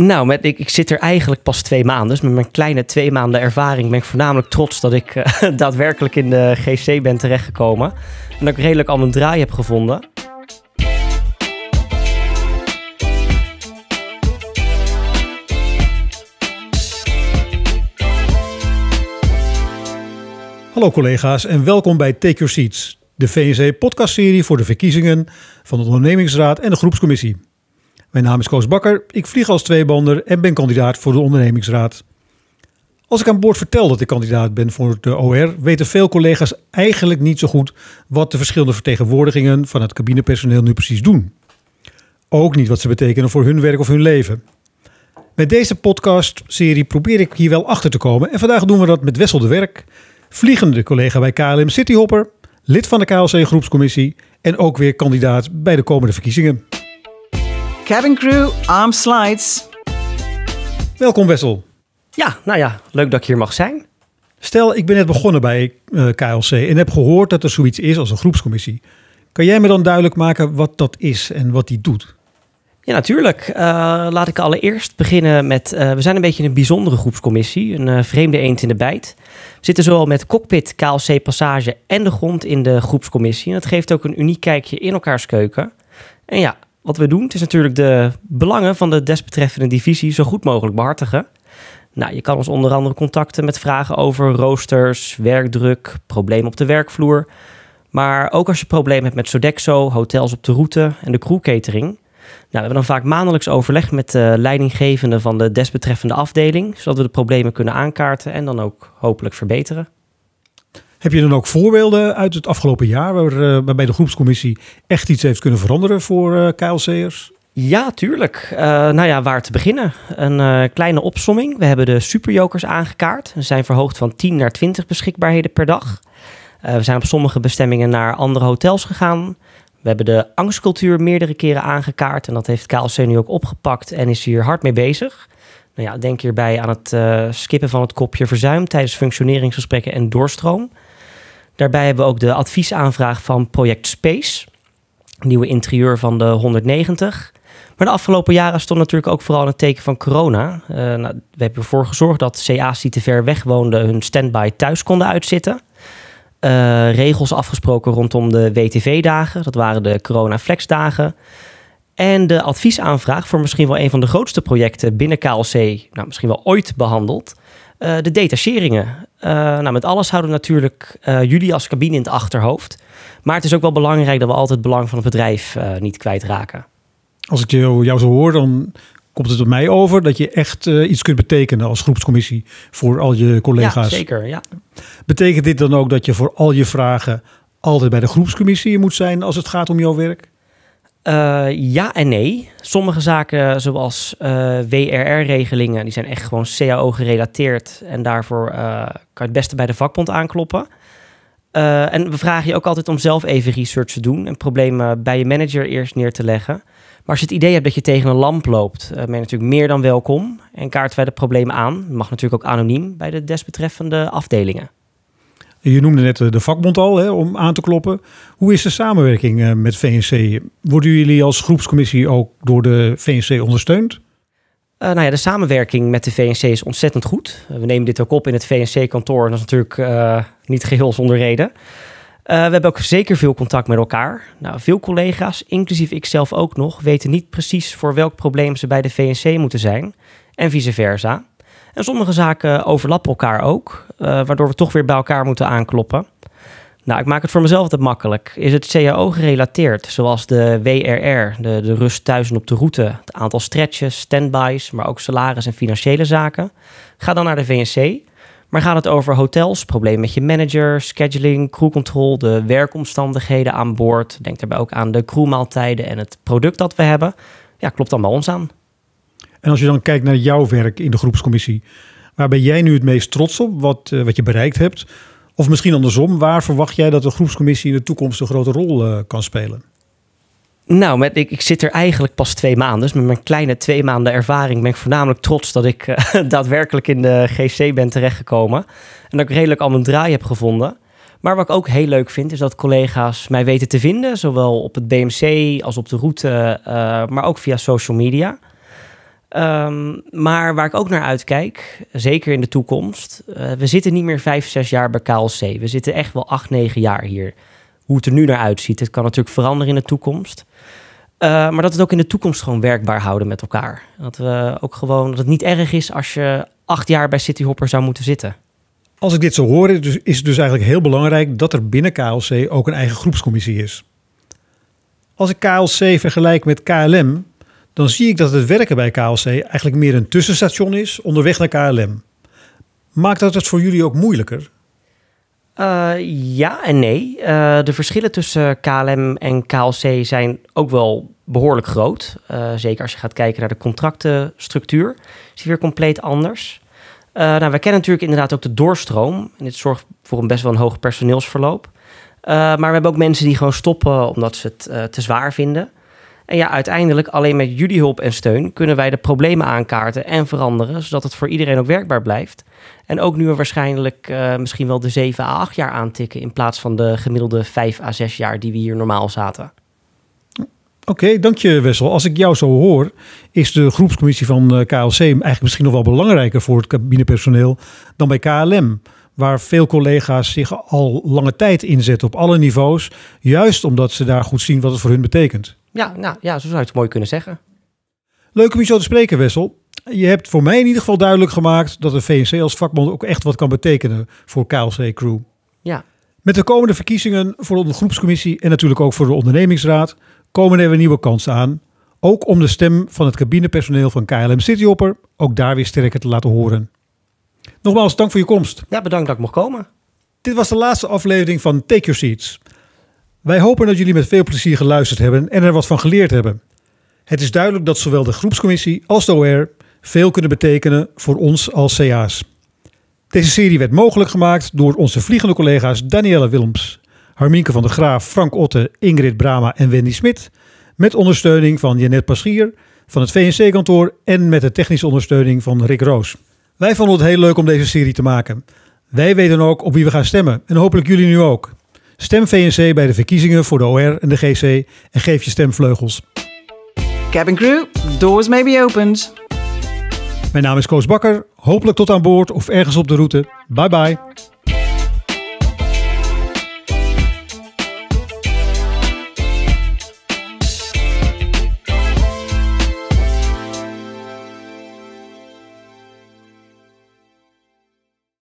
Nou, met, ik, ik zit er eigenlijk pas twee maanden. Dus met mijn kleine twee maanden ervaring ben ik voornamelijk trots dat ik eh, daadwerkelijk in de GC ben terechtgekomen. En dat ik redelijk al mijn draai heb gevonden. Hallo collega's en welkom bij Take Your Seats, de VNC podcastserie voor de verkiezingen van de ondernemingsraad en de groepscommissie. Mijn naam is Koos Bakker, ik vlieg als tweebander en ben kandidaat voor de ondernemingsraad. Als ik aan boord vertel dat ik kandidaat ben voor de OR, weten veel collega's eigenlijk niet zo goed wat de verschillende vertegenwoordigingen van het cabinepersoneel nu precies doen. Ook niet wat ze betekenen voor hun werk of hun leven. Met deze podcastserie probeer ik hier wel achter te komen en vandaag doen we dat met Wessel de Werk, vliegende collega bij KLM Cityhopper, lid van de KLC groepscommissie en ook weer kandidaat bij de komende verkiezingen. Cabin crew, arm slides. Welkom Wessel. Ja, nou ja, leuk dat ik hier mag zijn. Stel, ik ben net begonnen bij uh, KLC en heb gehoord dat er zoiets is als een groepscommissie. Kan jij me dan duidelijk maken wat dat is en wat die doet? Ja, natuurlijk. Uh, laat ik allereerst beginnen met... Uh, we zijn een beetje een bijzondere groepscommissie. Een vreemde eend in de bijt. We zitten zowel met cockpit, KLC, passage en de grond in de groepscommissie. En dat geeft ook een uniek kijkje in elkaars keuken. En ja, wat we doen, het is natuurlijk de belangen van de desbetreffende divisie zo goed mogelijk behartigen. Nou, je kan ons onder andere contacten met vragen over roosters, werkdruk, problemen op de werkvloer. Maar ook als je problemen hebt met Sodexo, hotels op de route en de crewcatering. Nou, we hebben dan vaak maandelijks overleg met de leidinggevende van de desbetreffende afdeling, zodat we de problemen kunnen aankaarten en dan ook hopelijk verbeteren. Heb je dan ook voorbeelden uit het afgelopen jaar waar, uh, waarbij de groepscommissie echt iets heeft kunnen veranderen voor uh, KLC'ers? Ja, tuurlijk. Uh, nou ja, waar te beginnen? Een kleine opsomming. We hebben de superjokers aangekaart. Ze zijn verhoogd van 10 naar 20 beschikbaarheden per dag. we zijn op sommige bestemmingen naar andere hotels gegaan. We hebben de angstcultuur meerdere keren aangekaart. En dat heeft KLC nu ook opgepakt en is hier hard mee bezig. Nou ja, denk hierbij aan het skippen van het kopje verzuim tijdens functioneringsgesprekken en doorstroom. Daarbij hebben we ook de adviesaanvraag van Project Space, nieuwe interieur van de 190. Maar de afgelopen jaren stond natuurlijk ook vooral in het teken van corona. Uh, nou, we hebben ervoor gezorgd dat CA's die te ver weg woonden hun standby thuis konden uitzitten. Uh, regels afgesproken rondom de WTV-dagen, dat waren de corona-flexdagen. En de adviesaanvraag voor misschien wel een van de grootste projecten binnen KLC, nou, misschien wel ooit behandeld. Uh, de detacheringen. Uh, nou, met alles houden we natuurlijk uh, jullie als cabine in het achterhoofd. Maar het is ook wel belangrijk dat we altijd het belang van het bedrijf niet kwijtraken. Als ik jou, jou zo hoor, dan komt het op mij over dat je echt iets kunt betekenen als groepscommissie voor al je collega's. Ja, zeker. Ja. Betekent dit dan ook dat je voor al je vragen altijd bij de groepscommissie moet zijn als het gaat om jouw werk? Uh, ja en nee. Sommige zaken, zoals uh, WRR-regelingen, die zijn echt gewoon CAO gerelateerd. En daarvoor uh, kan je het beste bij de vakbond aankloppen. en we vragen je ook altijd om zelf even research te doen en problemen bij je manager eerst neer te leggen. Maar als je het idee hebt dat je tegen een lamp loopt, ben je natuurlijk meer dan welkom. En kaarten wij de problemen aan. Dat mag natuurlijk ook anoniem bij de desbetreffende afdelingen. Je noemde net de vakbond al, hè, om aan te kloppen. Hoe is de samenwerking eh, met VNC? Worden jullie als groepscommissie ook door de VNC ondersteund? Uh, nou ja, de samenwerking met de VNC is ontzettend goed. we nemen dit ook op in het VNC-kantoor. Dat is natuurlijk niet geheel zonder reden. we hebben ook zeker veel contact met elkaar. Nou, veel collega's, inclusief ikzelf ook nog, weten niet precies voor welk probleem ze bij de VNC moeten zijn. En vice versa. En sommige zaken overlappen elkaar ook, uh, waardoor we toch weer bij elkaar moeten aankloppen. Nou, ik maak het voor mezelf altijd makkelijk. Is het CAO gerelateerd, zoals de WRR, de, de rust thuis en op de route, het aantal stretches, standbys, maar ook salaris en financiële zaken? Ga dan naar de VNC. Maar gaat het over hotels, problemen met je manager, scheduling, crewcontrol, de werkomstandigheden aan boord? Denk daarbij ook aan de crewmaaltijden en het product dat we hebben. Ja, klopt dan bij ons aan. En als je dan kijkt naar jouw werk in de groepscommissie, waar ben jij nu het meest trots op, wat, uh, wat je bereikt hebt? Of misschien andersom, waar verwacht jij dat de groepscommissie in de toekomst een grote rol uh, kan spelen? Nou, met, ik, zit er eigenlijk pas twee maanden. Dus met mijn kleine twee maanden ervaring ben ik voornamelijk trots dat ik uh, daadwerkelijk in de GC ben terechtgekomen. En dat ik redelijk al mijn draai heb gevonden. Maar wat ik ook heel leuk vind, is dat collega's mij weten te vinden. Zowel op het BMC als op de route, maar ook via social media. Ehm, maar waar ik ook naar uitkijk, zeker in de toekomst, uh, we zitten niet meer vijf, zes jaar bij KLC. We zitten echt wel acht, negen jaar hier. Hoe het er nu naar uitziet, het kan natuurlijk veranderen in de toekomst. Uh, maar dat we het ook in de toekomst gewoon werkbaar houden met elkaar. Dat we ook gewoon dat het niet erg is als je acht jaar bij Cityhopper zou moeten zitten. Als ik dit zo hoor, is het dus eigenlijk heel belangrijk dat er binnen KLC ook een eigen groepscommissie is. Als ik KLC vergelijk met KLM, dan zie ik dat het werken bij KLC eigenlijk meer een tussenstation is onderweg naar KLM. Maakt dat het voor jullie ook moeilijker? Uh, ja en nee. Uh, de verschillen tussen KLM en KLC zijn ook wel behoorlijk groot. Uh, zeker als je gaat kijken naar de contractenstructuur. Is die weer compleet anders. nou, we kennen natuurlijk inderdaad ook de doorstroom. En dit zorgt voor een best wel een hoog personeelsverloop. maar we hebben ook mensen die gewoon stoppen omdat ze het te zwaar vinden. En ja, uiteindelijk alleen met jullie hulp en steun kunnen wij de problemen aankaarten en veranderen, zodat het voor iedereen ook werkbaar blijft. En ook nu we waarschijnlijk uh, misschien wel de 7 à 8 jaar aantikken in plaats van de gemiddelde 5 à 6 jaar die we hier normaal zaten. Oké, dank je Wessel. Als ik jou zo hoor, is de groepscommissie van eh, KLC eigenlijk misschien nog wel belangrijker voor het cabinepersoneel dan bij KLM waar veel collega's zich al lange tijd inzetten op alle niveaus, juist omdat ze daar goed zien wat het voor hun betekent. Ja, nou, ja zo zou je het mooi kunnen zeggen. Leuk om je zo te spreken, Wessel. Je hebt voor mij in ieder geval duidelijk gemaakt dat de VNC als vakbond ook echt wat kan betekenen voor KLC Crew. Ja. Met de komende verkiezingen voor de groepscommissie en natuurlijk ook voor de ondernemingsraad komen er weer nieuwe kansen aan. Ook om de stem van het cabinepersoneel van KLM Cityhopper ook daar weer sterker te laten horen. Nogmaals, dank voor je komst. Ja, bedankt dat ik mocht komen. Dit was de laatste aflevering van Take Your Seats. Wij hopen dat jullie met veel plezier geluisterd hebben en er wat van geleerd hebben. Het is duidelijk dat zowel de groepscommissie als de OR veel kunnen betekenen voor ons als CA's. Deze serie werd mogelijk gemaakt door onze vliegende collega's Danielle Willems, Harminke van der Graaf, Frank Otte, Ingrid Brama en Wendy Smit, met ondersteuning van Janet Paschier van het VNC-kantoor en met de technische ondersteuning van Rick Roos. Wij vonden het heel leuk om deze serie te maken. Wij weten ook op wie we gaan stemmen en hopelijk jullie nu ook. Stem VNC bij de verkiezingen voor de OR en de GC en geef je stem vleugels. Cabin crew, doors may be opened. Mijn naam is Koos Bakker. Hopelijk tot aan boord of ergens op de route. Bye bye.